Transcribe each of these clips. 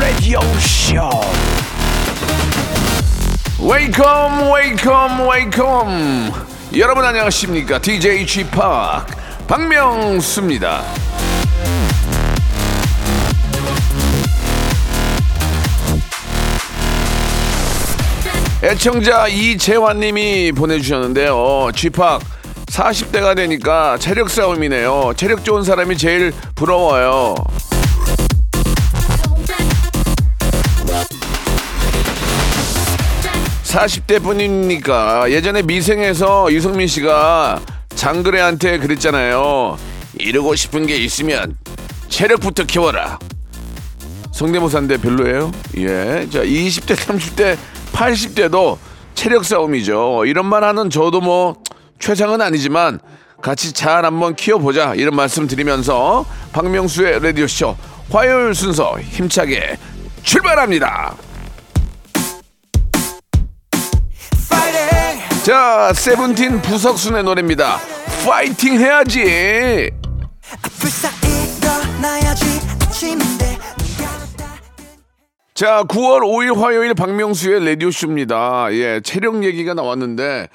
Radio Show. Welcome welcome welcome 여러분 안녕하십니까 DJ G Park 박명수입니다. 애청자 이재환님이 보내주셨는데요. G Park 40대가 되니까 체력 싸움이네요. 체력 좋은 사람이 제일 부러워요. 40대 뿐이니까 예전에 미생에서 유승민 씨가 장그래한테 그랬잖아요. 이루고 싶은 게 있으면 체력부터 키워라. 성대모사인데 별로예요? 예. 자, 20대, 30대, 80대도 체력 싸움이죠. 이런 말 하는 저도 뭐 최상은 아니지만 같이 잘 한번 키워보자. 이런 말씀 드리면서 박명수의 라디오쇼 화요일 순서 힘차게 출발합니다. 자, 세븐틴 부석순의 노래입니다. 파이팅 해야지. 자, 9월 5일 화요일 박명수의 라디오쇼입니다. 예, 체력 얘기가 나왔는데,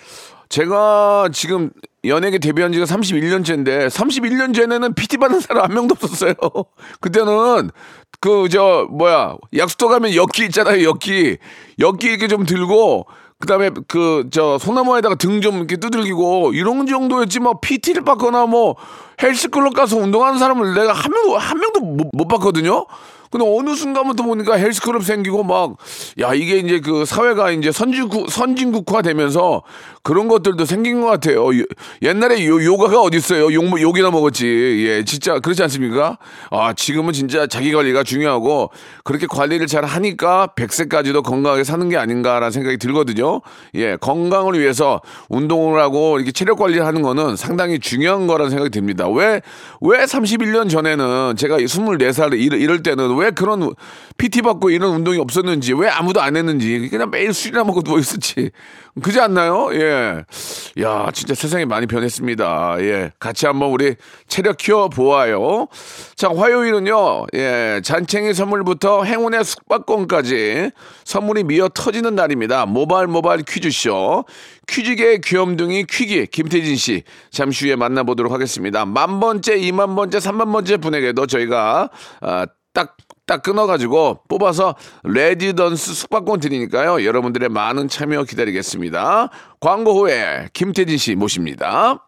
제가 지금 연예계 데뷔한 지가 31년째인데, 31년 전에는 PT 받는 사람 한 명도 없었어요. 그때는, 그, 저, 뭐야, 약수도 가면 엽기 있잖아요, 엽기. 엽기 이렇게 좀 들고, 그 다음에 그, 저, 소나무에다가 등 좀 이렇게 두들기고, 이런 정도였지, 뭐, PT를 받거나 뭐, 헬스클럽 가서 운동하는 사람을 내가 한 명도, 한 명도 못, 못 봤거든요? 근데 어느 순간부터 보니까 헬스클럽 생기고 막, 야, 이게 이제 그 사회가 이제 선진국, 선진국화 되면서 그런 것들도 생긴 것 같아요. 요- 옛날에 요, 요가가 어딨어요? 욕, 욕이나 먹었지. 예, 진짜 그렇지 않습니까? 아, 지금은 진짜 자기 관리가 중요하고 그렇게 관리를 잘 하니까 100세까지도 건강하게 사는 게 아닌가라는 생각이 들거든요. 예, 건강을 위해서 운동을 하고 이렇게 체력 관리를 하는 거는 상당히 중요한 거라는 생각이 듭니다. 왜, 왜 31년 전에는 제가 24살 이럴, 이럴 때는 왜 그런 PT 받고 이런 운동이 없었는지, 왜 아무도 안 했는지, 그냥 매일 술이나 먹고 누워 있었지. 그지 않나요? 예. 야, 진짜 세상이 많이 변했습니다. 예. 같이 한번 우리 체력 키워 보아요. 자, 화요일은요, 예. 잔챙이 선물부터 행운의 숙박권까지 선물이 미어 터지는 날입니다. 모바일 모바일 퀴즈쇼. 퀴즈계의 귀염둥이 퀴기 김태진 씨 잠시 후에 만나보도록 하겠습니다. 만 번째, 이만 번째, 삼만 번째 분에게도 저희가 아, 딱, 딱 끊어가지고 뽑아서 레지던스 숙박권 드리니까요. 여러분들의 많은 참여 기다리겠습니다. 광고 후에 김태진 씨 모십니다.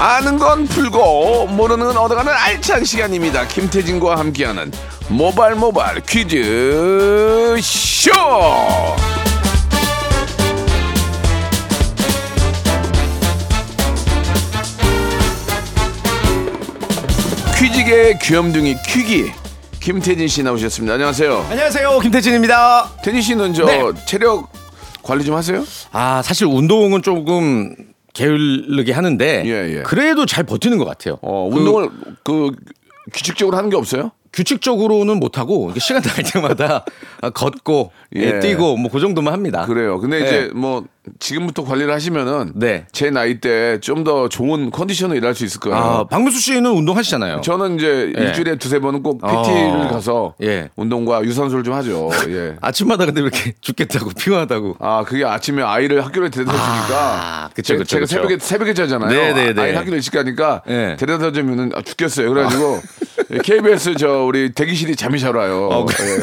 아는 건 풀고 모르는 건 얻어가는 알찬 시간입니다. 김태진과 함께하는 모발 모발 퀴즈 쇼. 퀴즈계의 귀염둥이 퀴기 김태진 씨 나오셨습니다. 안녕하세요. 안녕하세요 김태진입니다. 태진 씨는 저 네. 체력 관리 좀 하세요? 아 사실 운동은 조금 게을르게 하는데 예, 예. 그래도 잘 버티는 것 같아요. 어, 그 운동을 그 규칙적으로 하는 게 없어요? 규칙적으로는 못 하고 이렇게 시간 날 때마다 걷고 예. 예, 뛰고 뭐 그 정도만 합니다. 그래요. 근데 네. 이제 뭐 지금부터 관리를 하시면은 네. 제 나이 때 좀 더 좋은 컨디션으로 일할 수 있을 거예요. 아 박명수 씨는 운동하시잖아요. 저는 이제 예. 일주일에 두세 번은 꼭 PT를 어. 가서 예. 운동과 유산소를 좀 하죠. 예. 아침마다 근데 왜 이렇게 죽겠다고 피곤하다고. 아, 그게 아침에 아이를 학교에 데려다 주니까. 아, 그쵸, 그쵸, 제가 그쵸. 새벽에, 새벽에 자잖아요. 네, 네, 네. 아이 학교를 일찍 가니까 네. 데려다 주면은 아, 죽겠어요. 그래 가지고 KBS 저 우리 대기실이 잠이 잘 와요. 어, 그- 예.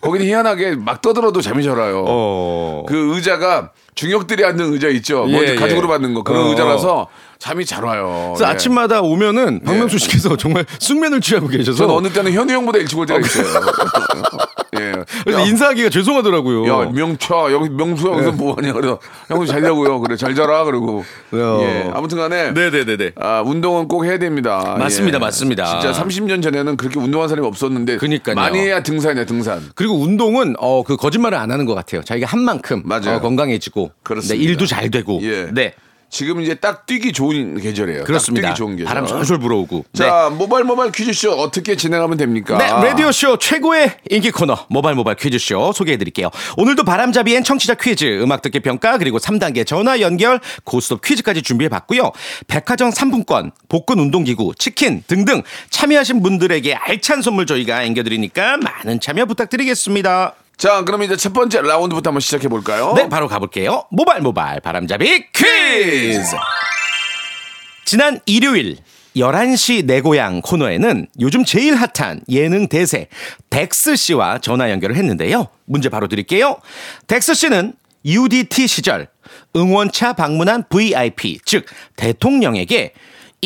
거기는 희한하게 막 떠들어도 잠이 잘 와요. 어. 그 의자가 중역들이 앉는 의자 있죠. 뭐 예, 가죽으로 예. 받는 거 그런 어. 의자라서 잠이 잘 와요. 그래서 예. 아침마다 오면은 박명수 씨께서 정말 숙면을 취하고 계셔서 저는 어느 때는 현우 형보다 일찍 올 때가 있어요. 예. 그래서 야. 인사하기가 죄송하더라고요. 야 명차 여기 명수 여기서 뭐 하냐 그래 형도 잘 자고요 그래 잘 자라 그러고 어. 예 아무튼 간에 네네네네. 아 운동은 꼭 해야 됩니다 맞습니다, 예. 맞습니다. 진짜 30년 전에는 그렇게 운동한 사람이 없었는데 그러니까요. 많이 해야 등산이야 등산 그리고 운동은 어 그 거짓말을 안 하는 것 같아요. 자기가 한 만큼 맞아요. 어, 건강해지고 그렇습니다. 네, 일도 잘 되고 예. 네 지금 이제 딱 뛰기 좋은 계절이에요 딱 그렇습니다. 뛰기 좋은 계절 바람 솔솔 불어오고 네. 자 모바일 모바일 퀴즈쇼 어떻게 진행하면 됩니까 네, 라디오쇼 최고의 인기 코너 모바일 모바일 퀴즈쇼 소개해 드릴게요. 오늘도 바람잡이엔 청취자 퀴즈, 음악 듣기 평가, 그리고 3단계 전화 연결, 고스톱 퀴즈까지 준비해 봤고요. 백화점 상품권, 복근 운동기구, 치킨 등등 참여하신 분들에게 알찬 선물 저희가 앵겨 드리니까 많은 참여 부탁드리겠습니다. 자 그럼 이제 첫 번째 라운드부터 한번 시작해 볼까요 네, 바로 가볼게요. 모바일 모바일 바람잡이 퀴즈! 지난 일요일 11시 내 고향 코너에는 요즘 제일 핫한 예능 대세 덱스 씨와 전화 연결을 했는데요. 문제 바로 드릴게요. 덱스 씨는 UDT 시절 응원차 방문한 VIP, 즉 대통령에게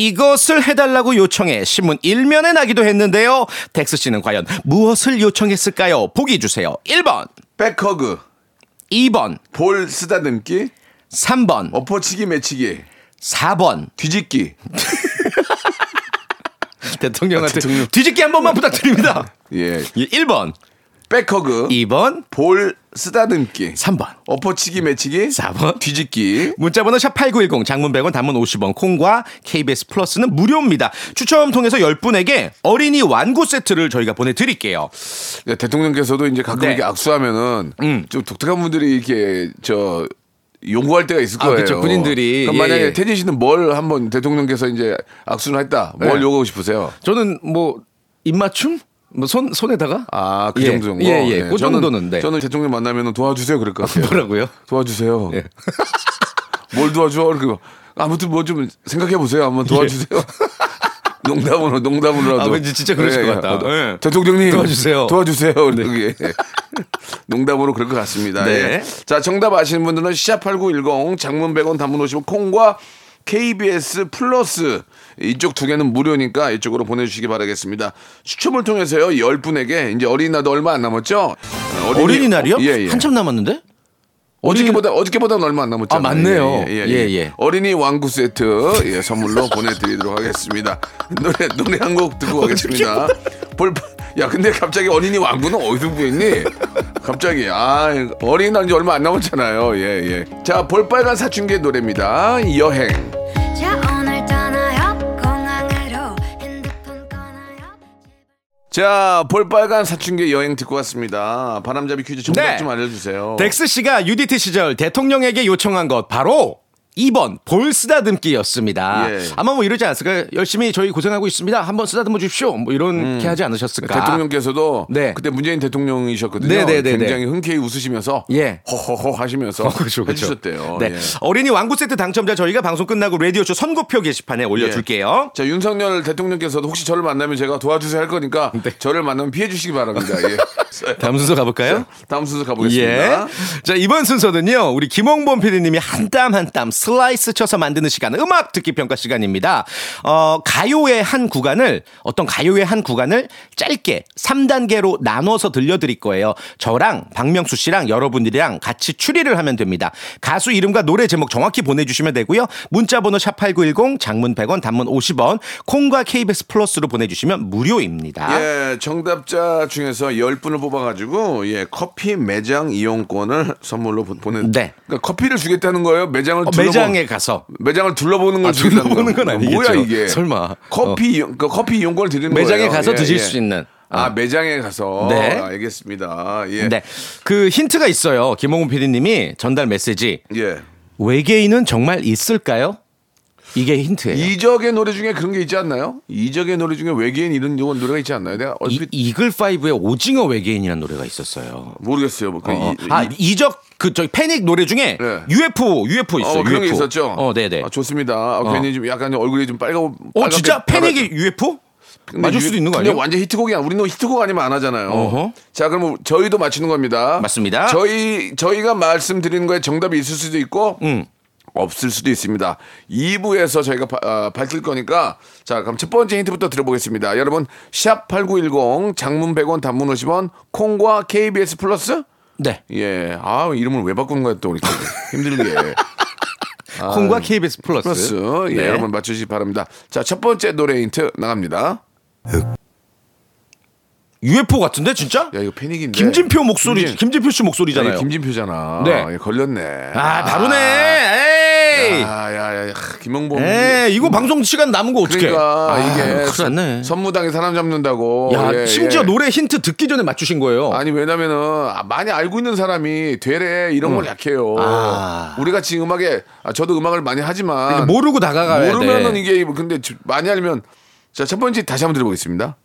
이것을 해달라고 요청해 신문 일면에 나기도 했는데요. 덱스 씨는 과연 무엇을 요청했을까요? 보기 주세요. 1번, 백허그 2번, 볼 쓰다듬기 3번, 엎어치기 매치기 4번. 뒤집기 대통령한테 아, 대통령. 뒤집기 한 번만 부탁드립니다. 예 예, 1번, 백허그 2번, 볼 쓰다듬기 3번, 엎어치기 매치기 4번. 뒤집기 문자번호 샵8910 장문 100원 단문 50원 콩과 KBS 플러스는 무료입니다. 추첨 통해서 10분에게 어린이 완구 세트를 저희가 보내드릴게요. 네, 대통령께서도 이제 가끔 네. 이렇게 악수하면은 음. 좀 독특한 분들이 이렇게 저 용구할 때가 있을 아, 거예요. 그쵸, 군인들이. 그럼 예, 만약에 예. 태진 씨는 뭘 한번 대통령께서 이제 악수를 했다. 뭘 네. 요구하고 싶으세요? 저는 뭐 입맞춤? 뭐 손 손에다가? 아, 그 예, 정도 정도. 예, 예. 네, 그 저는- 정도는, 네. 저는 대통령 만나면 도와주세요 그럴 것 같아요. 뭐라고요? 도와주세요. 예. 뭘 도와줘? 그리고 아무튼 뭐 좀 생각해 보세요. 한번 도와주세요. 농담으로 농담으로라도. 예. 아, 왠지 진짜 그러실 것 같다. 어, 예. 대통령님 도와주세요. 도와주세요. 이렇게. 농담으로 그럴 것 같습니다. 네. 예. 자, 정답 아시는 분들은 샵8910 장문 100원 단문 50원 콩과 KBS 플러스 이쪽 두 개는 무료니까 이쪽으로 보내주시기 바라겠습니다. 추첨을 통해서요 10분에게 이제 어린이날도 얼마 안 남았죠? 어린이- 어린이날이요? 예, 예. 한참 남았는데? 어저께보다 어저께보다는 얼마 안 남았잖아요. 아, 맞네요. 예, 예. 어린이 왕구 세트 예, 선물로 보내드리도록 하겠습니다. 노래 노래 한 곡 듣고 가겠습니다. 볼, 야 근데 갑자기 어린이 왕구는 어디서 구했니? 갑자기 아 어린이 날 이제 얼마 안 남았잖아요. 예 예. 자 볼빨간 사춘기의 노래입니다. 여행. 자 볼빨간 사춘기 여행 듣고 왔습니다. 바람잡이 퀴즈 정답 네. 좀 알려주세요. 덱스 씨가 UDT 시절 대통령에게 요청한 것 바로 2번 볼 쓰다듬기였습니다. 예. 아마 뭐 이러지 않았을까요? 열심히 저희 고생하고 있습니다. 한번 쓰다듬어 주십시오. 뭐 이렇게 하지 않으셨을까? 음. 대통령께서도 네. 그때 문재인 대통령이셨거든요. 네, 네, 네, 굉장히 흔쾌히 웃으시면서 예. 허허허 하시면서 그렇죠, 그렇죠. 해주셨대요. 네. 예. 어린이 왕구 세트 당첨자 저희가 방송 끝나고 라디오쇼 선고표 게시판에 올려둘게요. 자 윤석열 대통령께서도 혹시 저를 만나면 제가 도와주세요 할 거니까 네. 저를 만나면 피해 주시기 바랍니다. 예. 다음 순서 가볼까요? 다음 순서 가보겠습니다. 예. 자, 이번 순서는요, 우리 김홍범 PD님이 한 땀 한땀 슬라이스 쳐서 만드는 시간, 음악 듣기 평가 시간입니다. 어, 가요의 한 구간을, 어떤 가요의 한 구간을 짧게 3단계로 나눠서 들려드릴 거예요. 저랑 박명수 씨랑 여러분들이랑 같이 추리를 하면 됩니다. 가수 이름과 노래 제목 정확히 보내주시면 되고요. 문자번호 샵8910, 장문 100원, 단문 50원, 콩과 KBS 플러스로 보내주시면 무료입니다. 예, 정답자 중에서 10분을 뽑아가지고, 예, 커피 매장 이용권을 선물로 보- 보내. 네. 그러니까 커피를 주겠다는 거예요? 매장을 어. 매장에 가서 매장을 둘러보는 걸 아, 둘러보는 거예요? 건 아니겠죠. 뭐야, 이게? 설마. 커피, 이용- 그 커피 이용권을 드리는 거예요. 매장에 가서 예, 드실 예. 수 있는. 아, 어. 매장에 가서. 네. 알겠습니다. 예. 네. 그 힌트가 있어요. 김홍훈 PD님이 전달 메시지. 예. 외계인은 정말 있을까요? 이게 힌트예요. 이적의 노래 중에 그런 게 있지 않나요? 이적의 노래 중에 외계인 이런 요- 노래가 있지 않나요? 내가 이, 얼핏 이글 파이브의 오징어 외계인이라는 노래가 있었어요. 모르겠어요. 뭐그 어, 이, 아 이- 이적 그 저기 패닉 노래 중에 네. UFO UFO 있어요. 어, 그런 게 UFO. 있었죠. 어, 네네. 아, 좋습니다. 아, 괜히 좀 약간 얼굴이 좀 빨갛고. 어 빨갛게 진짜 패닉이 UFO? 근데 맞을 유- 수도 있는 거 근데 아니에요? 완전 히트곡이 아니 우리는 히트곡 아니면 안 하잖아요. 어허. 자, 그럼 저희도 맞추는 겁니다. 맞습니다. 저희 저희가 말씀드리는 거에 정답이 있을 수도 있고 음. 없을 수도 있습니다. 2부에서 저희가 바- 아, 밝힐 거니까 자 그럼 첫 번째 힌트부터 드려보겠습니다. 여러분 샵 8910 장문 100원 단문 50원 콩과 KBS 플러스 네. 예. 아 이름을 왜 바꾸는 거야 또 이렇게 힘들게. 콩과 KBS 플러스. 플러스 예, 네. 여러분 맞추시기 바랍니다. 자 첫 번째 노래 힌트 나갑니다. UFO 같은데 진짜? 야 이거 패닉인데. 김진표 목소리, 김진- 김진표 씨 목소리잖아요. 아니, 김진표잖아. 네. 예, 걸렸네. 아 바로네. 에이. 야야야 김영범. 에이 이거 방송 시간 남은 거 어떡해? 그러니까 아, 이게 큰일 났네. 선무당에 사람 잡는다고. 야 예, 심지어 예. 노래 힌트 듣기 전에 맞추신 거예요. 아니 왜냐면은 아, 많이 알고 있는 사람이 되레 이런 걸 약해요. 아. 우리가 지금 음악에 아, 저도 음악을 많이 하지만 근데 모르고 다가가야 모르면은 돼. 이게 근데 주- 많이 알면 자 첫 번째 다시 한번 들어보겠습니다.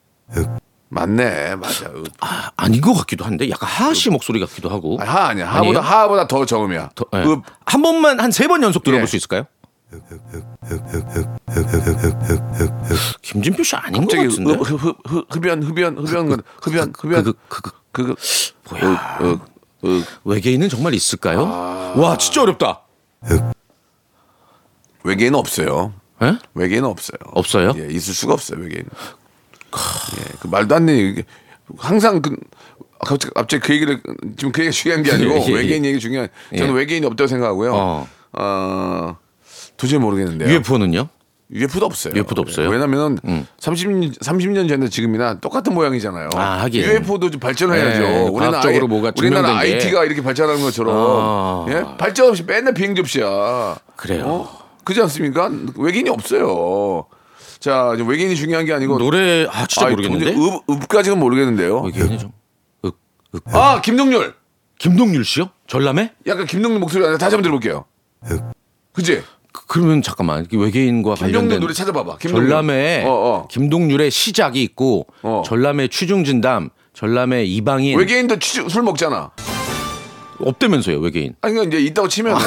맞네 맞아. 아, 아닌 것 같기도 한데 약간 하하 씨 목소리 같기도 하고. 아, 하 아니야 하보다 아니에요? 하보다 더 저음이야. 더- 예. 읍. 한 번만 한 세 번 연속 들어볼 예. 수 있을까요? 김진표 씨 아닌 것 갑자기 같은데. 흡, 흡, 흡, 흡, 흡연 흡연 흡연 흡연 흡연 그, 그, 그, 그거 뭐야? 어, 어, 외계인은 정말 있을까요? 아. 와 진짜 어렵다. 외계인은 없어요. 예? 외계인은 없어요. 없어요? 예, 있을 수가 없어요 외계인. 예, 그 말도 안 되는 얘기. 항상 그 갑자기, 갑자기 그 얘기를 지금 그 얘기가 중요한 게 아니고 예, 예, 외계인 얘기 중요한. 저는 예. 외계인이 없다고 생각하고요. 어. 어, 도저히 모르겠는데요. UFO는요? UFO도 없어요. UFO도 없어요? 음. 왜냐면은 30년 30년 전에 지금이나 똑같은 모양이잖아요. 아, 하긴. UFO도 좀 발전해야죠. 네, 과학적으로 아예- 뭐가 우리나라 증명된 게. IT가 이렇게 발전하는 것처럼 아. 예? 발전 없이 맨날 비행기 없이야. 그래요. 어? 그지 않습니까? 외계인이 없어요. 자, 외계인이 중요한 게 아니고 노래 아 진짜 아이, 모르겠는데. 읍, 읍까지는 모르겠는데요. 외계인이 좀. 읍, 읍. 아, 김동률. 김동률 씨요? 전람회? 약간 김동률 목소리 아니라 다시 한번 들어볼게요. 그지? 그- 그러면 잠깐만 이 외계인과 김동률 관련된 노래 찾아봐봐. 김동률. 전람회 어, 어. 김동률의 시작이 있고 어. 전람회 취중진담 전람회 이방인 외계인도 취- 술 먹잖아. 없다면서요 외계인 아니 그러니까 이제 있다고 치면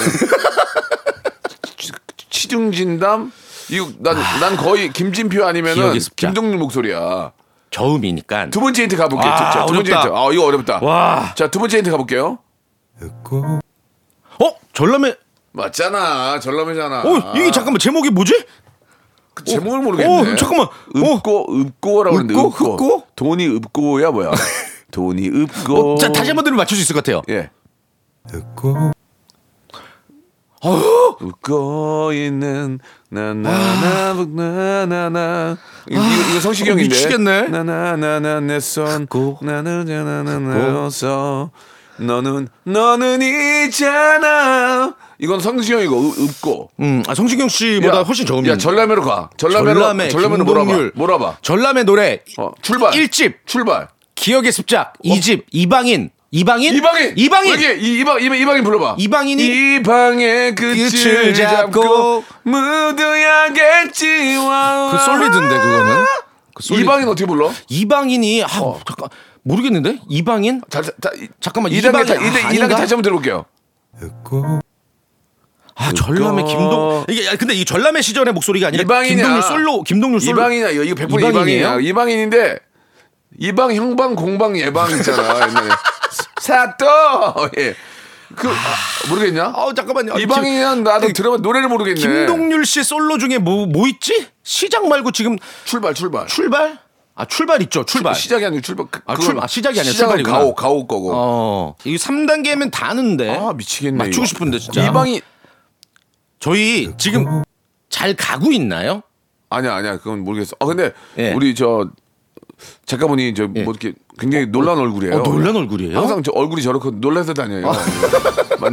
치중진담 이거 난, 난 거의 김진표 아니면은 기억의. 김동률 목소리야. 저음이니까 두 번째 힌트 가볼게요. 아, 자, 두 번째 어렵다. 힌트. 아 이거 어렵다. 와. 자, 두 번째 힌트 가볼게요. 어 전람회 맞잖아. 전람회잖아. 어 이게 잠깐만 제목이 뭐지? 그 제목을 모르겠네. 어, 잠깐만. 어. 읍고 읍고라고 그러는데 읍고? 읍고. 읍고? 돈이 읍고야 뭐야? 돈이 읍고. 어, 자 다시 한번 들으면 맞출 수 있을 것 같아요. 예. 웃고 있는 나나나나나나 이거, 이거 성시경인데 어, 미치겠네. 나나나나 내손 웃고. 나나나나나서 너는 너는 있잖아 이건 성시경이고 읍- 읍고 음, 아, 성시경 씨보다 야, 훨씬 저음이. 야 전람회로 가 전람회로 전람회 전람회로 몰아봐. 몰아봐 전람회 노래 어, 출발 1집 출발 기억의 습작 2집 이방인 이방인 이방인 이방인 여기 이 이방 이방 이방인 불러봐 이방인이 이방의 끝을 끝을 잡고 잡고 묻어야겠지 와. 그 솔리드인데 그거는 그 솔리드. 이방인 어떻게 불러? 이방인이 아 잠깐 모르겠는데 이방인 자, 자, 잠깐만, 이 이방인, 다- 이 단계 아, 이 단계 아닌가? 다시 한번 들어볼게요. 아 전람회 김동 이게 아, 근데 이 전람회 시절의 목소리가 아니라 이방인이야. 김동률 솔로 김동률 솔로 이방인이야 이거 100% 이방인이에요? 이방인이야. 이방인인데 이방 형방 공방 예방 있잖아 옛날에 사또 예. 그 아, 모르겠냐? 아 잠깐만요 이방인이랑 나도 들어봐 노래를 모르겠네. 김동률 씨 솔로 중에 뭐뭐 있지 시작 말고 지금 출발 출발. 출발 아 출발 있죠 출발 시작이 아니고 출발. 그- 아, 출- 아, 시작이 아니라 출발이구나. 가오 가오 거고. 어 이거 3단계면 다는데 아 미치겠네. 맞추고 이거. 싶은데 진짜 이방인 저희 지금 잘 가고 있나요? 아니야 아니야 그건 모르겠어. 아 근데 예. 우리 저 작가분이 저뭐 예. 이렇게 굉장히 놀란 얼굴이에요. 어, 놀란 얼굴이에요? 항상 저 얼굴이 저렇게 놀라서 다녀요.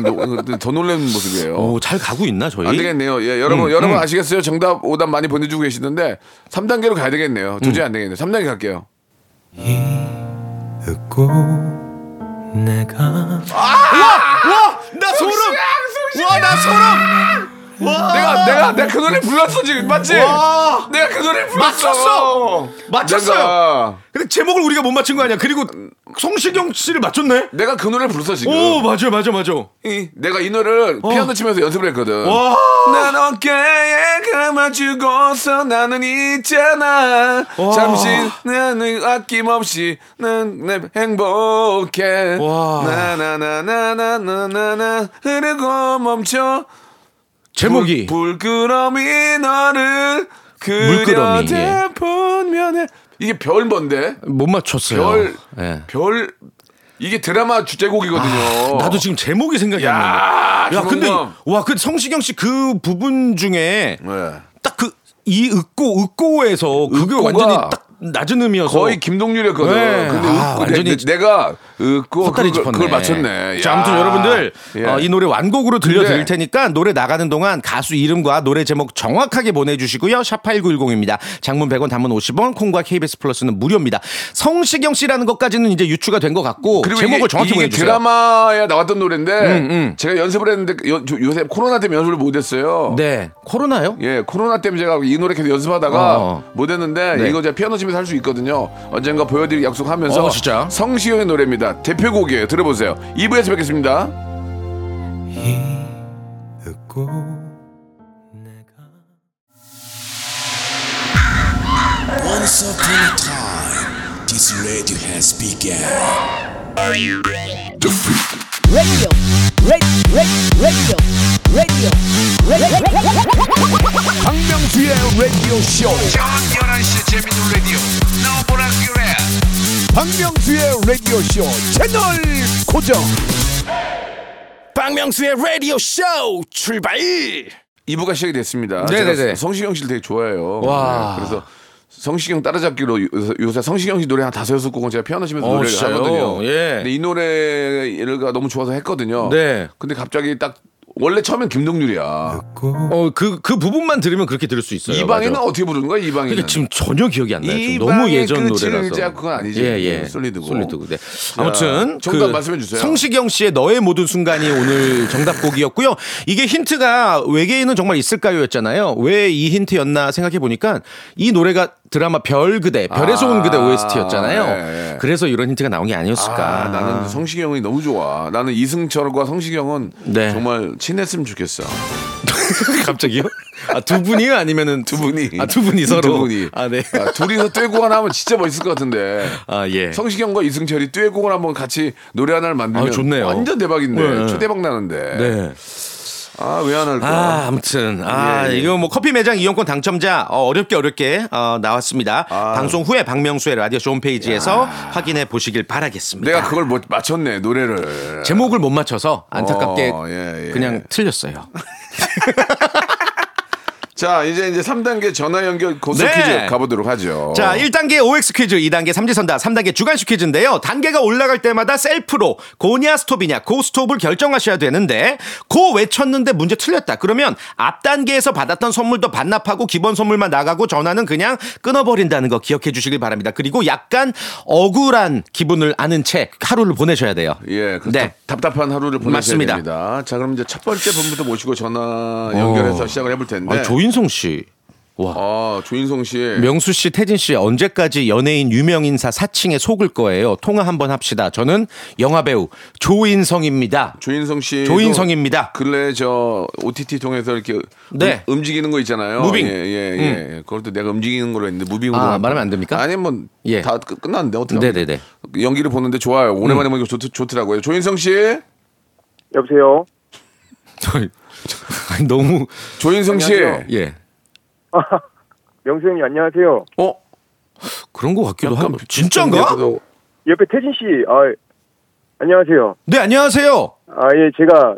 노- 더 놀란 모습이에요. 어, 잘 가고 있나 저희? 안 되겠네요. 예, 여러분 음, 여러분 음. 아시겠어요? 정답 오답 많이 보내주고 계시는데 3단계로 가야 되겠네요. 도저히 음. 안 되겠네요. 3단계 갈게요. 와! 나 소름! 와, 나 소름! 내가 내가 내가 그 노래 불렀어 지금 맞지? 와. 내가 그 노래 불렀어. 맞췄어. 맞췄어요. 내가, 근데 제목을 우리가 못 맞춘 거 아니야? 그리고 송시경 씨를 맞췄네. 내가 그 노래 불렀어 지금. 오 맞아 맞아 맞아. 이, 내가 이 노래를 어. 피아노 치면서 연습을 했거든. 와. 난 어깨에 감아주고서 나는 있잖아. 와. 잠시 나는 아낌없이 난내 행복해. 와. 나나나나나나나 흐르고 멈춰. 제목이 불, 불끄러미 너를 물끄러미, 그려대 본면에 이게 별 뭔데? 못 맞췄어요. 별, 예. 별 이게 드라마 주제곡이거든요. 나도 지금 제목이 생각이 안. 야, 근데. 와, 그 성시경 씨 그 부분 중에 네. 딱그 이 윽고 윽고에서 그게 완전히 딱 낮은 음이어서 거의 김동률이었거든. 네. 근데 아, 완전히 내, 가 웃고 헛다리 그걸. 그걸 맞췄네. 자, 야. 아무튼 여러분들 예. 어, 이 노래 완곡으로 들려드릴 테니까 노래 나가는 동안 가수 이름과 노래 제목 정확하게 보내주시고요. 샵 8910입니다. 장문 100원, 단문 50원, 콩과 KBS 플러스는 무료입니다. 성시경 씨라는 것까지는 이제 유추가 된 것 같고 그리고 제목을 이게, 정확히 이게 보내주세요. 드라마에 나왔던 노래인데 음. 제가 연습을 했는데 요, 새 코로나 때문에 연습을 못했어요. 네, 코로나요? 예, 코로나 때문에 제가 이 노래 계속 연습하다가 어. 못했는데 네. 이거 제가 피아노 집에서 할 수 있거든요. 언젠가 보여드릴 약속하면서 어, 진짜? 성시경의 노래입니다. 대표곡이에요. 들어보세요. 2부에서 뵙겠습니다. 박명수의 라디오 쇼. 저녁 11시 재밌는 라디오. 너보라 그래. 박명수의 라디오 쇼 채널 고정. 박명수의 라디오 쇼 출발! 2부가 시작이 됐습니다. 네네네. 성시경 씨를 되게 좋아해요. 와. 네, 그래서 성시경 따라잡기로 요새, 성시경 씨 노래 한 다섯 여섯 곡은 제가 피아노 치면서 어, 노래를 진짜요? 하거든요. 예. 근데 이 노래가 너무 좋아서 했거든요. 네. 근데 갑자기 딱 원래 처음엔 김동률이야. 어, 그, 그 부분만 들으면 그렇게 들을 수 있어요. 이방인은 맞아. 어떻게 부르는 거야? 이방인은. 그게 지금 전혀 기억이 안 나요. 좀 이방의 너무 예전 끝을 노래라서. 자, 그건 아니지. 예, 예. 솔리드고. 솔리드고. 네. 아무튼 정답 말씀해 주세요. 성시경 씨의 너의 모든 순간이 오늘 정답곡이었고요. 이게 힌트가 외계인은 정말 있을까요 였잖아요. 왜 이 힌트였나 생각해 보니까 이 노래가 드라마 별 그대, 별에서 온 그대 아, OST였잖아요. 예, 예. 그래서 이런 힌트가 나온 게 아니었을까. 아, 나는 성시경이 너무 좋아. 나는 이승철과 성시경은 네. 정말 친했으면 좋겠어. 갑자기요? 아, 두 분이요? 아니면은 두 분이. 아, 두 분이 서로. 두 분이. 아, 네. 아, 둘이서 하나 하면 진짜 멋있을 것 같은데. 아, 예. 성시경과 이승철이 듀엣곡을 한번 같이 노래 하나를 만들면 아, 좋네요. 완전 대박인데 네. 초대박 나는데 네. 아 왜 안 할까 아, 아무튼 아 예, 예. 이거 뭐 커피 매장 이용권 당첨자 어, 어렵게 어렵게 어, 나왔습니다. 아. 방송 후에 박명수의 라디오 쇼 홈페이지에서 확인해 보시길 바라겠습니다. 내가 그걸 못 맞췄네 노래를 제목을 못 맞춰서 안타깝게 어, 예, 예. 그냥 틀렸어요. 자 이제 이제 3단계 전화 연결 고스 네. 퀴즈 가보도록 하죠 자, 1단계 OX 퀴즈, 2단계 삼지선다, 3단계 주간식 퀴즈인데요. 단계가 올라갈 때마다 셀프로 고냐 스톱이냐 고 스톱을 결정하셔야 되는데 고 외쳤는데 문제 틀렸다. 그러면 앞 단계에서 받았던 선물도 반납하고 기본 선물만 나가고 전화는 그냥 끊어버린다는 거 기억해 주시길 바랍니다. 그리고 약간 억울한 기분을 아는 채 하루를 보내셔야 돼요. 예, 그 네. 답, 답답한 하루를 보내셔야 맞습니다. 됩니다. 자, 그럼 이제 첫 번째 분부터 모시고 전화 연결해서 어. 시작을 해볼 텐데. 아, 조 인성 씨. 와. 아, 조인성 씨. 명수 씨, 태진 씨 언제까지 연예인 유명 인사 사칭에 속을 거예요? 통화 한번 합시다. 저는 영화 배우 조인성입니다. 조인성 씨. 조인성입니다. 근래 저 OTT 통해서 이렇게 네. 음, 움직이는 거 있잖아요. 무빙. 예, 예, 예. 그것도 내가 움직이는 거로 했는데 무빙으로. 아, 한- 말하면 안 됩니까? 아니 뭐 예. 다 끝- 끝났는데 어떻게? 네네네. 연기를 보는데 좋아요. 오랜만에 보니까 좋, 좋더라고요. 조인성 씨. 여보세요. 아니, 너무 조인성 씨. 안녕하세요. 예 명수 형님 안녕하세요. 어? 그런 것 같기도 약간 하고 진짜인가? 옆에 태진 씨, 아 안녕하세요. 네 안녕하세요. 아 예, 제가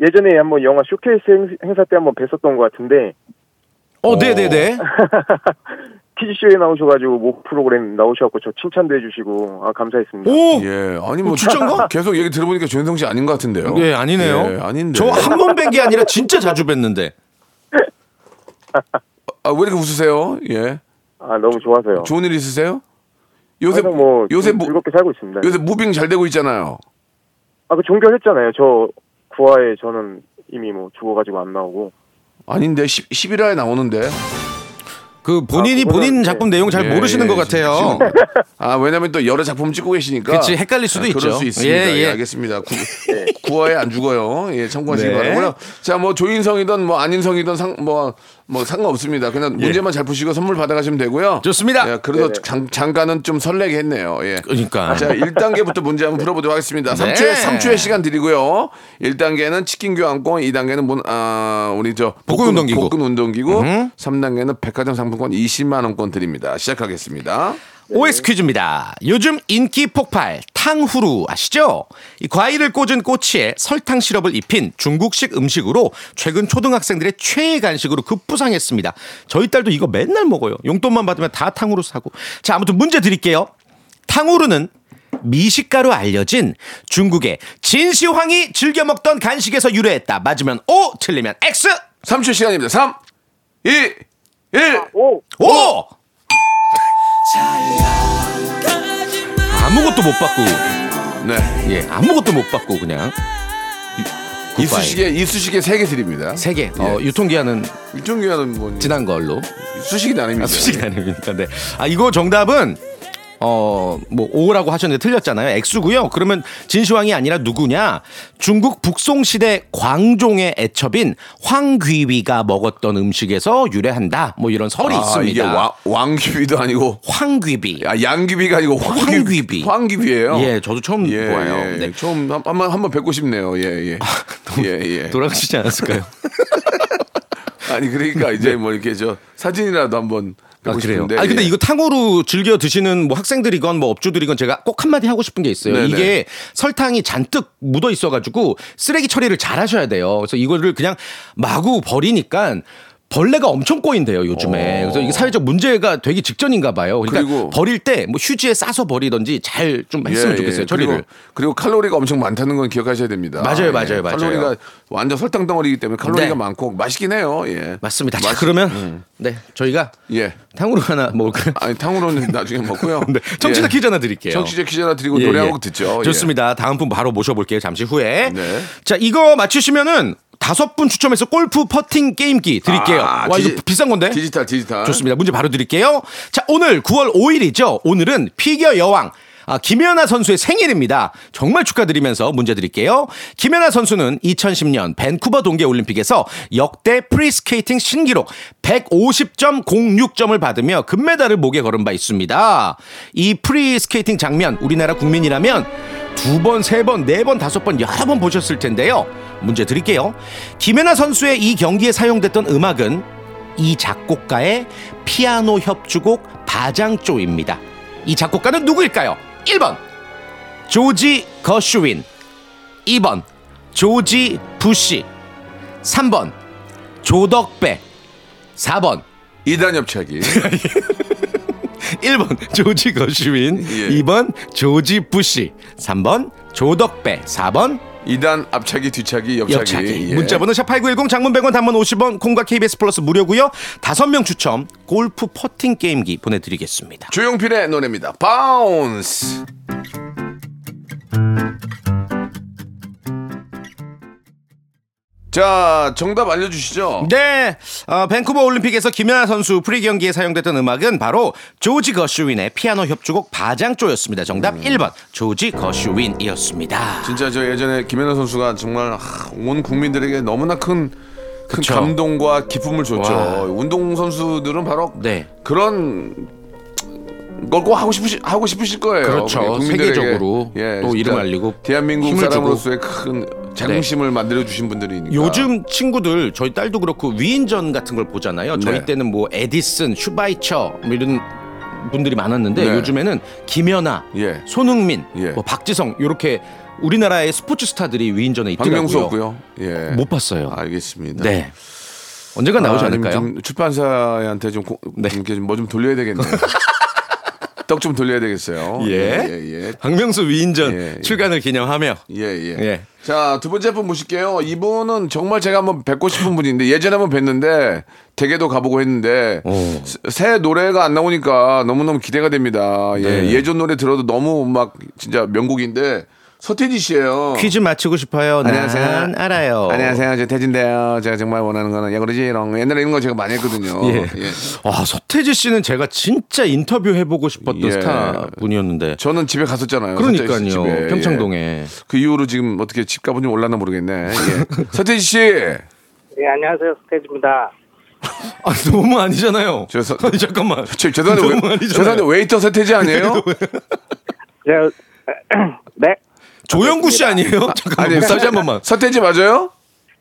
예전에 한번 영화 쇼케이스 행- 행사 때 한번 뵀었던 것 같은데 어 네 네 네. 퀴즈쇼에 나오셔가지고 모 프로그램 나오셔갖고 저 칭찬도 해주시고 아 감사했습니다. 오. 예. 아니 뭐 어, 진짜인가? 계속 얘기 들어보니까 조인성 씨 아닌 것 같은데요. 예 아니네요. 예, 아닌데. 저 한 번 뵌 게 아니라 진짜 자주 뵀는데. 아, 왜 이렇게 웃으세요? 예. 아 너무 좋아서요. 좋은 일 있으세요? 요새 뭐 요새 즐- 무, 즐겁게 살고 있습니다. 요새 무빙 잘 되고 있잖아요. 아 그 종결했잖아요. 저 구화에 저는 이미 뭐 죽어가지고 안 나오고. 아닌데 10, 11화에 나오는데 그 본인이 아, 본인 네. 작품 내용 잘 예, 모르시는 예, 것 같아요. 아 왜냐면 또 여러 작품 찍고 계시니까. 그치, 헷갈릴 수도 아, 그럴 있죠. 수 있습니다. 예, 예, 예. 알겠습니다. 구, 구어에 안 죽어요. 예, 참고하시기 네. 바라고요. 자, 뭐 조인성이든 뭐 안인성이든 상 뭐 뭐 상관없습니다. 그냥 문제만 잘 푸시고 선물 받아가시면 되고요. 예. 좋습니다. 예, 그래도 장, 잠깐은 좀 설레게 했네요. 예. 그러니까. 자, 1단계부터 문제 한번 풀어보도록 하겠습니다. 네. 3초의, 3초의 시간 드리고요. 1단계는 치킨 교환권, 2단계는 문, 아, 우리 저 복근 운동기구. 복근 운동기구, 3단계는 백화점 상품권 20만 원권 드립니다. 시작하겠습니다. OX 퀴즈입니다. 요즘 인기 폭발 탕후루 아시죠? 이 과일을 꽂은 꼬치에 설탕 시럽을 입힌 중국식 음식으로 최근 초등학생들의 최애 간식으로 급부상했습니다. 저희 딸도 이거 맨날 먹어요. 용돈만 받으면 다 탕후루 사고. 자, 아무튼 문제 드릴게요. 탕후루는 미식가로 알려진 중국의 진시황이 즐겨 먹던 간식에서 유래했다. 맞으면 O, 틀리면 X. 3초 시간입니다. 3, 2, 1. 오, 오! 아무것도 못 받고 네. 예 아무것도 못 받고 그냥 이쑤시개, 이쑤시개 3개 드립니다. 세 개. 어, 예. 유통기한은 유통기한은 뭐. 지난 걸로. 수식이 아닙니다. 아, 수식이 아닙니다. 네. 아 이거 정답은 어 뭐 오라고 하셨는데 틀렸잖아요. X고요. 그러면 진시황이 아니라 누구냐? 중국 북송 시대 광종의 애첩인 황귀위가 먹었던 음식에서 유래한다. 뭐 이런 설이 아, 있습니다. 이게 왕, 왕귀비도 아니고. 황귀비. 아, 양귀비가 아니고 황귀비. 황귀비. 황귀비예요 예, 저도 처음 예, 보아요. 예, 네. 처음 한- 한번 한번 뵙고 싶네요. 예, 예. 예, 예. 돌아가시지 않았을까요? 아니 그러니까 이제 뭐 이렇게 저 사진이라도 한번 아, 그래요? 아니 근데 예. 이거 탕후루 즐겨 드시는 뭐 학생들이건 뭐 업주들이건 제가 꼭 한마디 하고 싶은 게 있어요. 네네. 이게 설탕이 잔뜩 묻어 있어가지고 쓰레기 처리를 잘 하셔야 돼요. 그래서 이거를 그냥 마구 버리니까 벌레가 엄청 꼬인대요 요즘에. 그래서 이게 사회적 문제가 되기 직전인가 봐요. 그러니까 어. 버릴 때 뭐 휴지에 싸서 버리든지 잘 좀 했으면 예, 좋겠어요 예. 처리를. 그리고, 그리고 칼로리가 엄청 많다는 건 기억하셔야 됩니다. 맞아요, 맞아요, 맞아요. 칼로리가 완전 설탕 덩어리이기 때문에 칼로리가 네. 많고 맛있긴 해요. 예. 맞습니다. 자 맛- 그러면 음. 네 저희가 예. 탕후루 하나 먹을까요? 아니 탕후루는 나중에 먹고요. 네, 청취자 예. 퀴즈 하나 드릴게요. 청취자 퀴즈 하나 드리고 예, 노래 예. 한곡 듣죠. 예. 좋습니다. 다음 분 바로 모셔볼게요. 잠시 후에. 네. 자, 이거 맞추시면은 다섯 분 추첨해서 골프 퍼팅 게임기 드릴게요. 아, 와, 디지- 이거 비싼 건데? 디지털 디지털. 좋습니다. 문제 바로 드릴게요. 자, 오늘 9월 5일이죠. 오늘은 피겨 여왕. 아, 김연아 선수의 생일입니다. 정말 축하드리면서 문제 드릴게요. 김연아 선수는 2010년 밴쿠버 동계올림픽에서 역대 프리스케이팅 신기록 150.06점을 받으며 금메달을 목에 걸은 바 있습니다. 이 프리스케이팅 장면 우리나라 국민이라면 두 번, 세 번, 네 번, 다섯 번, 여러 번 보셨을 텐데요. 문제 드릴게요. 김연아 선수의 이 경기에 사용됐던 음악은 이 작곡가의 피아노 협주곡 바장조입니다. 이 작곡가는 누구일까요? 1번 조지 거슈윈. 2번 조지 부시. 3번 조덕배. 4번 이단 협착이. 1번 조지 거슈윈. 예. 2번 조지 부시. 3번 조덕배. 4번 이단 앞차기 뒤차기 옆차기. 옆차기 예. 문자번호 샵8910 장문 100원 단문 50원 콩과 KBS 플러스 무료고요 다섯 명 추첨 골프 퍼팅 게임기 보내드리겠습니다 조용필의 노래입니다. 바운스. 자, 정답 알려주시죠. 네, 어, 밴쿠버 올림픽에서 김연아 선수 프리 경기에 사용됐던 음악은 바로 조지 거슈윈의 피아노 협주곡 바장조였습니다. 정답 음. 1번 조지 거슈윈이었습니다. 진짜 저 예전에 김연아 선수가 정말 하, 온 국민들에게 너무나 큰, 큰 그쵸. 감동과 기쁨을 줬죠. 와. 운동 선수들은 바로 네. 그런 걸꼭 하고 싶으시 하고 싶으실 거예요. 그렇죠. 국민들에게. 세계적으로 또 진짜 이름 알리고 대한민국. 사람으로서의 큰 자긍심을 만들어 주신 분들이니까. 요즘 친구들 저희 딸도 그렇고 위인전 같은 걸 보잖아요. 저희 네. 때는 뭐 에디슨, 슈바이처 뭐 이런 분들이 많았는데 네. 요즘에는 김연아, 예. 손흥민, 예. 뭐 박지성 이렇게 우리나라의 스포츠 스타들이 위인전에 있더라고요. 박명수 없고요. 예. 못 봤어요. 알겠습니다. 네. 언젠가 나오지 아, 않을까요? 좀 출판사한테 좀, 네. 뭐좀 돌려야 되겠네요. 떡 좀 돌려야 되겠어요. 예. 예, 예. 박명수 위인전 예, 예. 출간을 기념하며 예, 예. 예. 자, 두 번째 분 모실게요. 이분은 정말 제가 한번 뵙고 싶은 분인데 예전에 한번 뵀는데 댁에도 가보고 했는데 오. 새- 새 노래가 안 나오니까 너무너무 기대가 됩니다. 예. 네. 예전 노래 들어도 너무 막 진짜 명곡인데 서태지 씨예요. 퀴즈 맞히고 싶어요. 난 안녕하세요. 알아요. 안녕하세요. 저 태진데요. 제가 정말 원하는 거는 야구르지 이런 거. 옛날에 이런 거 제가 많이 했거든요. 예. 와 서태지 씨는 제가 진짜 인터뷰 해보고 싶었던 예. 스타 분이었는데. 저는 집에 갔었잖아요. 그러니까요. 집에. 평창동에. 예. 그 이후로 지금 어떻게 집값은 좀 올랐나 모르겠네. 예. 서태지 씨. 네, 안녕하세요. 스테이지입니다. 아 너무 아니잖아요. 저 서- 아니 잠깐만. 저, 죄송한데, 너무 왜. 죄송한데 웨이터 서태지 아니에요? 제가, 네. 조영구 씨 아니에요? 잠깐만. 아니, 다시 한 번만. 서태지 맞아요?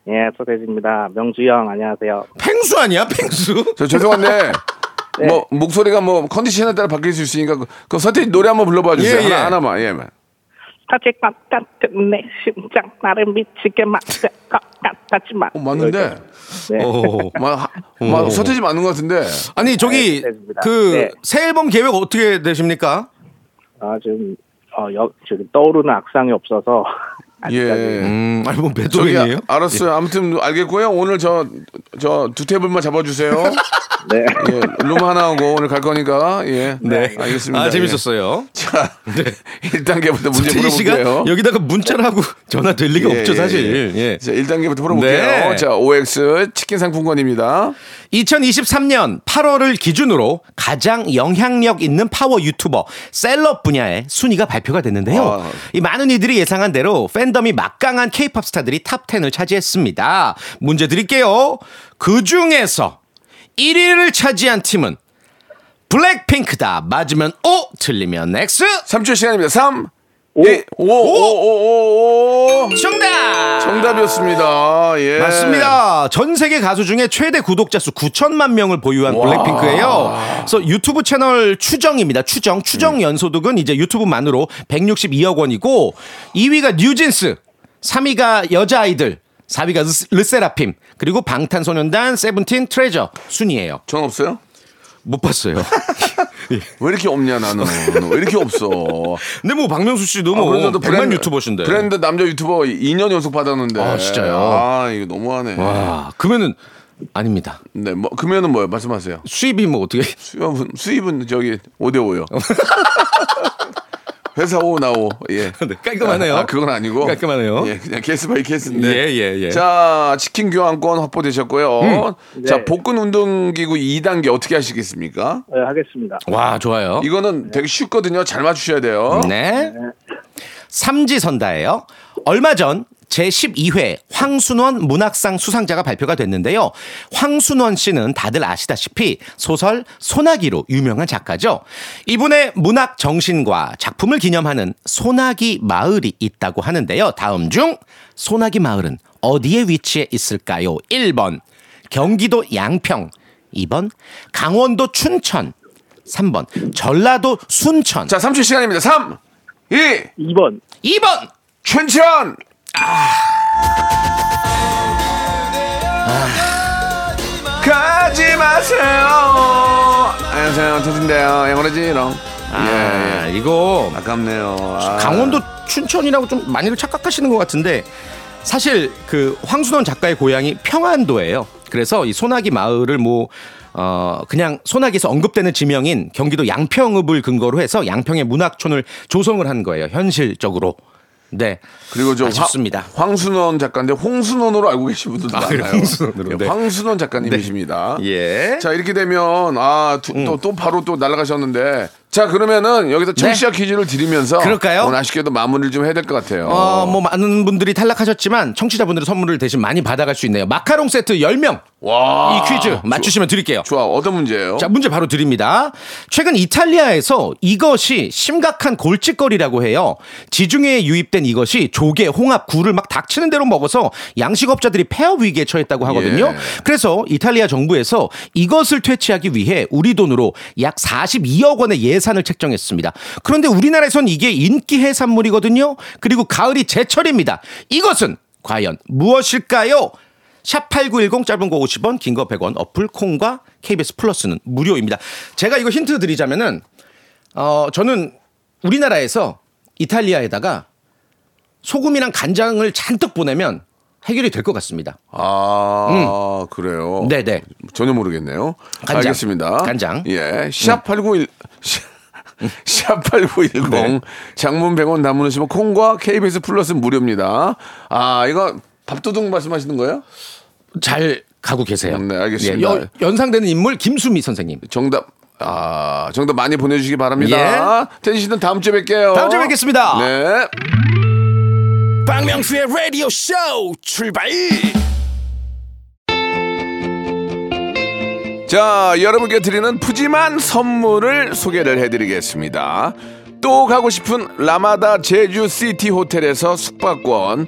예, 스테이지입니다. 명주 형, 안녕하세요. 팽수 아니야? 팽수? 저 죄송한데 뭐 목소리가 뭐 컨디션에 따라 바뀔 수 있으니까 그, 그 서태지 노래 한번 불러봐 주세요. 예, 예. 하나 하나만. 예. 터질 것 같은 내 심장 나를 미치게 만들 것 같았지만 어, 맞는데. 네. 오. 마, 하- 마, 서태지 맞는 것 같은데. 아니 저기 알겠습니다. 그 네. 새 앨범 계획 어떻게 되십니까? 아, 지금 어, 여, 지금 떠오르는 악상이 없어서 예. 음, 아니 뭐 저기? 아, 알았어요. 아무튼 알겠고요. 오늘 저 저 두 테이블만 잡아주세요. 네. 예, 룸 하나 하고 오늘 갈 거니까 예. 네. 알겠습니다. 아 재밌었어요. 예. 자, 1단계부터 문제 서태지 씨가 물어볼게요. 여기다가 문자를 하고 전화 될 리가 예, 없죠 예, 사실. 예. 예. 자, 1단계부터 풀어볼게요. 네. 자, OX 치킨 상품권입니다. 2023년 8월을 기준으로 가장 영향력 있는 파워 유튜버 셀럽 분야의 순위가 발표가 됐는데요. 아. 이 많은 이들이 예상한 대로 팬덤이 막강한 케이팝 스타들이 탑 10을 차지했습니다. 문제 드릴게요. 그 중에서 1위를 차지한 팀은 블랙핑크다. 맞으면 O, 틀리면 X. 3초 시간입니다. 3, 2, 5, 5, 5, 5, 5. 정답! 정답이었습니다. 예. 맞습니다. 전 세계 가수 중에 최대 구독자 수 9천만 명을 보유한 와. 블랙핑크예요. 그래서 유튜브 채널 추정입니다. 추정. 추정 음. 연소득은 이제 유튜브만으로 162억 원이고 2위가 뉴진스, 3위가 여자 아이들, 4위가 르- 르세라핌, 그리고 방탄소년단 세븐틴 트레저 순이에요. 전 없어요? 못 봤어요. 왜 이렇게 없냐 나는? 왜 이렇게 없어? 근데 뭐 박명수 씨도 아, 뭐 100만 유튜버신데. 브랜드 남자 유튜버 2년 연속 받았는데. 아, 진짜요? 아 이거 너무하네. 와, 그러면은 아닙니다. 네 뭐 금연은 뭐예요? 말씀하세요. 수입이 뭐 어떻게? 수입은, 수입은 저기 5대 5요 회사 5 나오 예 네, 깔끔하네요. 아, 그건 아니고 깔끔하네요. 예 그냥 case by case인데 예, 예, 예. 자 치킨 교환권 확보되셨고요 음. 자 네. 복근 운동기구 2단계 어떻게 하시겠습니까 네, 하겠습니다. 와, 좋아요. 이거는 되게 쉽거든요 잘 맞추셔야 돼요 네. 삼지선다예요. 얼마 전 제12회 황순원 문학상 수상자가 발표가 됐는데요. 황순원 씨는 다들 아시다시피 소설 소나기로 유명한 작가죠. 이분의 문학 정신과 작품을 기념하는 소나기 마을이 있다고 하는데요. 다음 중 소나기 마을은 어디에 위치해 있을까요? 1번 경기도 양평, 2번 강원도 춘천, 3번 전라도 순천, 자 3초 시간입니다 3 2 2번 2번 춘천 가지 마세요. 안녕하세요, 태진데요. 영어로지롱. 아, 예, 예. 이거 아깝네요. 아. 강원도 춘천이라고 좀 많이들 착각하시는 것 같은데 사실 그 황순원 작가의 고향이 평안도예요. 그래서 이 소나기 마을을 뭐 어, 그냥 소나기에서 언급되는 지명인 경기도 양평읍을 근거로 해서 양평의 문학촌을 조성을 한 거예요. 현실적으로. 네. 그리고 저 아쉽습니다. 황, 순원 작가인데 홍순원으로 알고 계신 분들도 아? 많아요. 홍순원으로, 예, 네. 황순원 작가님이십니다. 예. 음. 자 이렇게 되면 아또 또 바로 또 날아가셨는데 자 그러면은 여기서 청취자 퀴즈를 드리면서 네. 그럴까요? 오늘 아쉽게도 마무리를 좀 해야 될 것 같아요. 어, 뭐 많은 분들이 탈락하셨지만 청취자분들의 선물을 대신 많이 받아갈 수 있네요. 마카롱 세트 10명. 와 이 퀴즈 맞추시면 드릴게요. 좋아 어떤 문제예요? 자, 문제 바로 드립니다. 최근 이탈리아에서 이것이 심각한 골칫거리라고 해요. 지중해에 유입된 이것이 조개, 홍합, 굴을 막 닥치는 대로 먹어서 양식업자들이 폐업 위기에 처했다고 하거든요. 예. 그래서 이탈리아 정부에서 이것을 퇴치하기 위해 우리 돈으로 약 42억 원의 예산을 책정했습니다. 그런데 우리나라에선 이게 인기 해산물이거든요. 그리고 가을이 제철입니다. 이것은 과연 무엇일까요? 샵8910 짧은 거 50원, 긴 거 100원, 어플 콩과 KBS 플러스는 무료입니다. 제가 이거 힌트 드리자면은 어 저는 우리나라에서 이탈리아에다가 소금이랑 간장을 잔뜩 보내면 해결이 될 것 같습니다. 아 그래요. 네네. 전혀 모르겠네요. 간장. 알겠습니다. 간장. 예. 샵8910 샵8910 네. 장문 100원 담으시면 콩과 KBS 플러스 무료입니다. 아, 이거 밥도둑 말씀하시는 거예요? 잘 가고 계세요. 네, 알겠습니다. 여- 연상되는 인물 김수미 선생님. 정답 아, 정답 많이 보내주시기 바랍니다. 텐시 씨는 다음 주에 뵐게요. 예. 다음 주에 뵙겠습니다. 네. 박명수의 라디오 쇼 출발 자, 여러분께 드리는 푸짐한 선물을 소개를 해드리겠습니다. 또 가고 싶은 라마다 제주 시티 호텔에서 숙박권,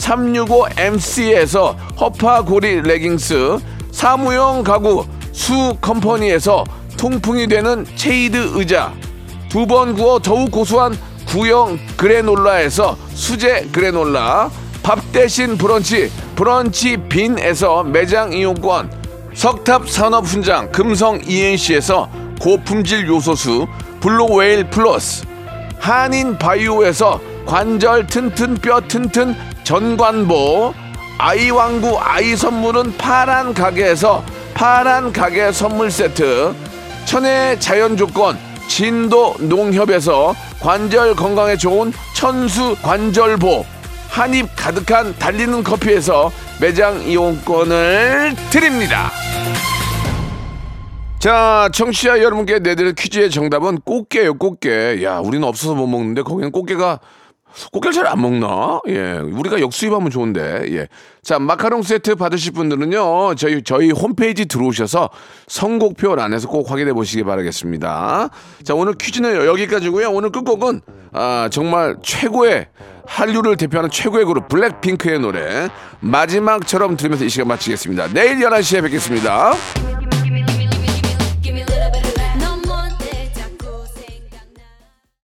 365MC에서 허파고리 레깅스 사무용 가구 수 컴퍼니에서 통풍이 되는 체이드 의자 두 번 구워 더욱 고소한 구형 그래놀라에서 수제 그래놀라 밥 대신 브런치 브런치 빈에서 매장 이용권 석탑 산업 훈장 금성 ENC에서 고품질 요소수 블루웨일 플러스 한인 바이오에서 관절 튼튼 뼈 튼튼 전관보 아이왕구 아이 선물은 파란 가게에서 파란 가게 선물 세트 천혜 자연 조건 진도 농협에서 관절 건강에 좋은 천수 관절보 한입 가득한 달리는 커피에서 매장 이용권을 드립니다. 자, 청취자 여러분께 내드릴 퀴즈의 정답은 꽃게요, 꽃게. 야, 우리는 없어서 못 먹는데 거기는 꽃게가 꽃게를 잘 안 먹나? 예, 우리가 역수입하면 좋은데. 예. 자, 마카롱 세트 받으실 분들은요, 저희 저희 홈페이지 들어오셔서 선곡표란에서 꼭 확인해 보시기 바라겠습니다. 자, 오늘 퀴즈는 여기까지고요. 오늘 끝곡은 아, 정말 최고의 한류를 대표하는 최고의 그룹 블랙핑크의 노래 마지막처럼 들으면서 이 시간 마치겠습니다. 내일 11시에 뵙겠습니다.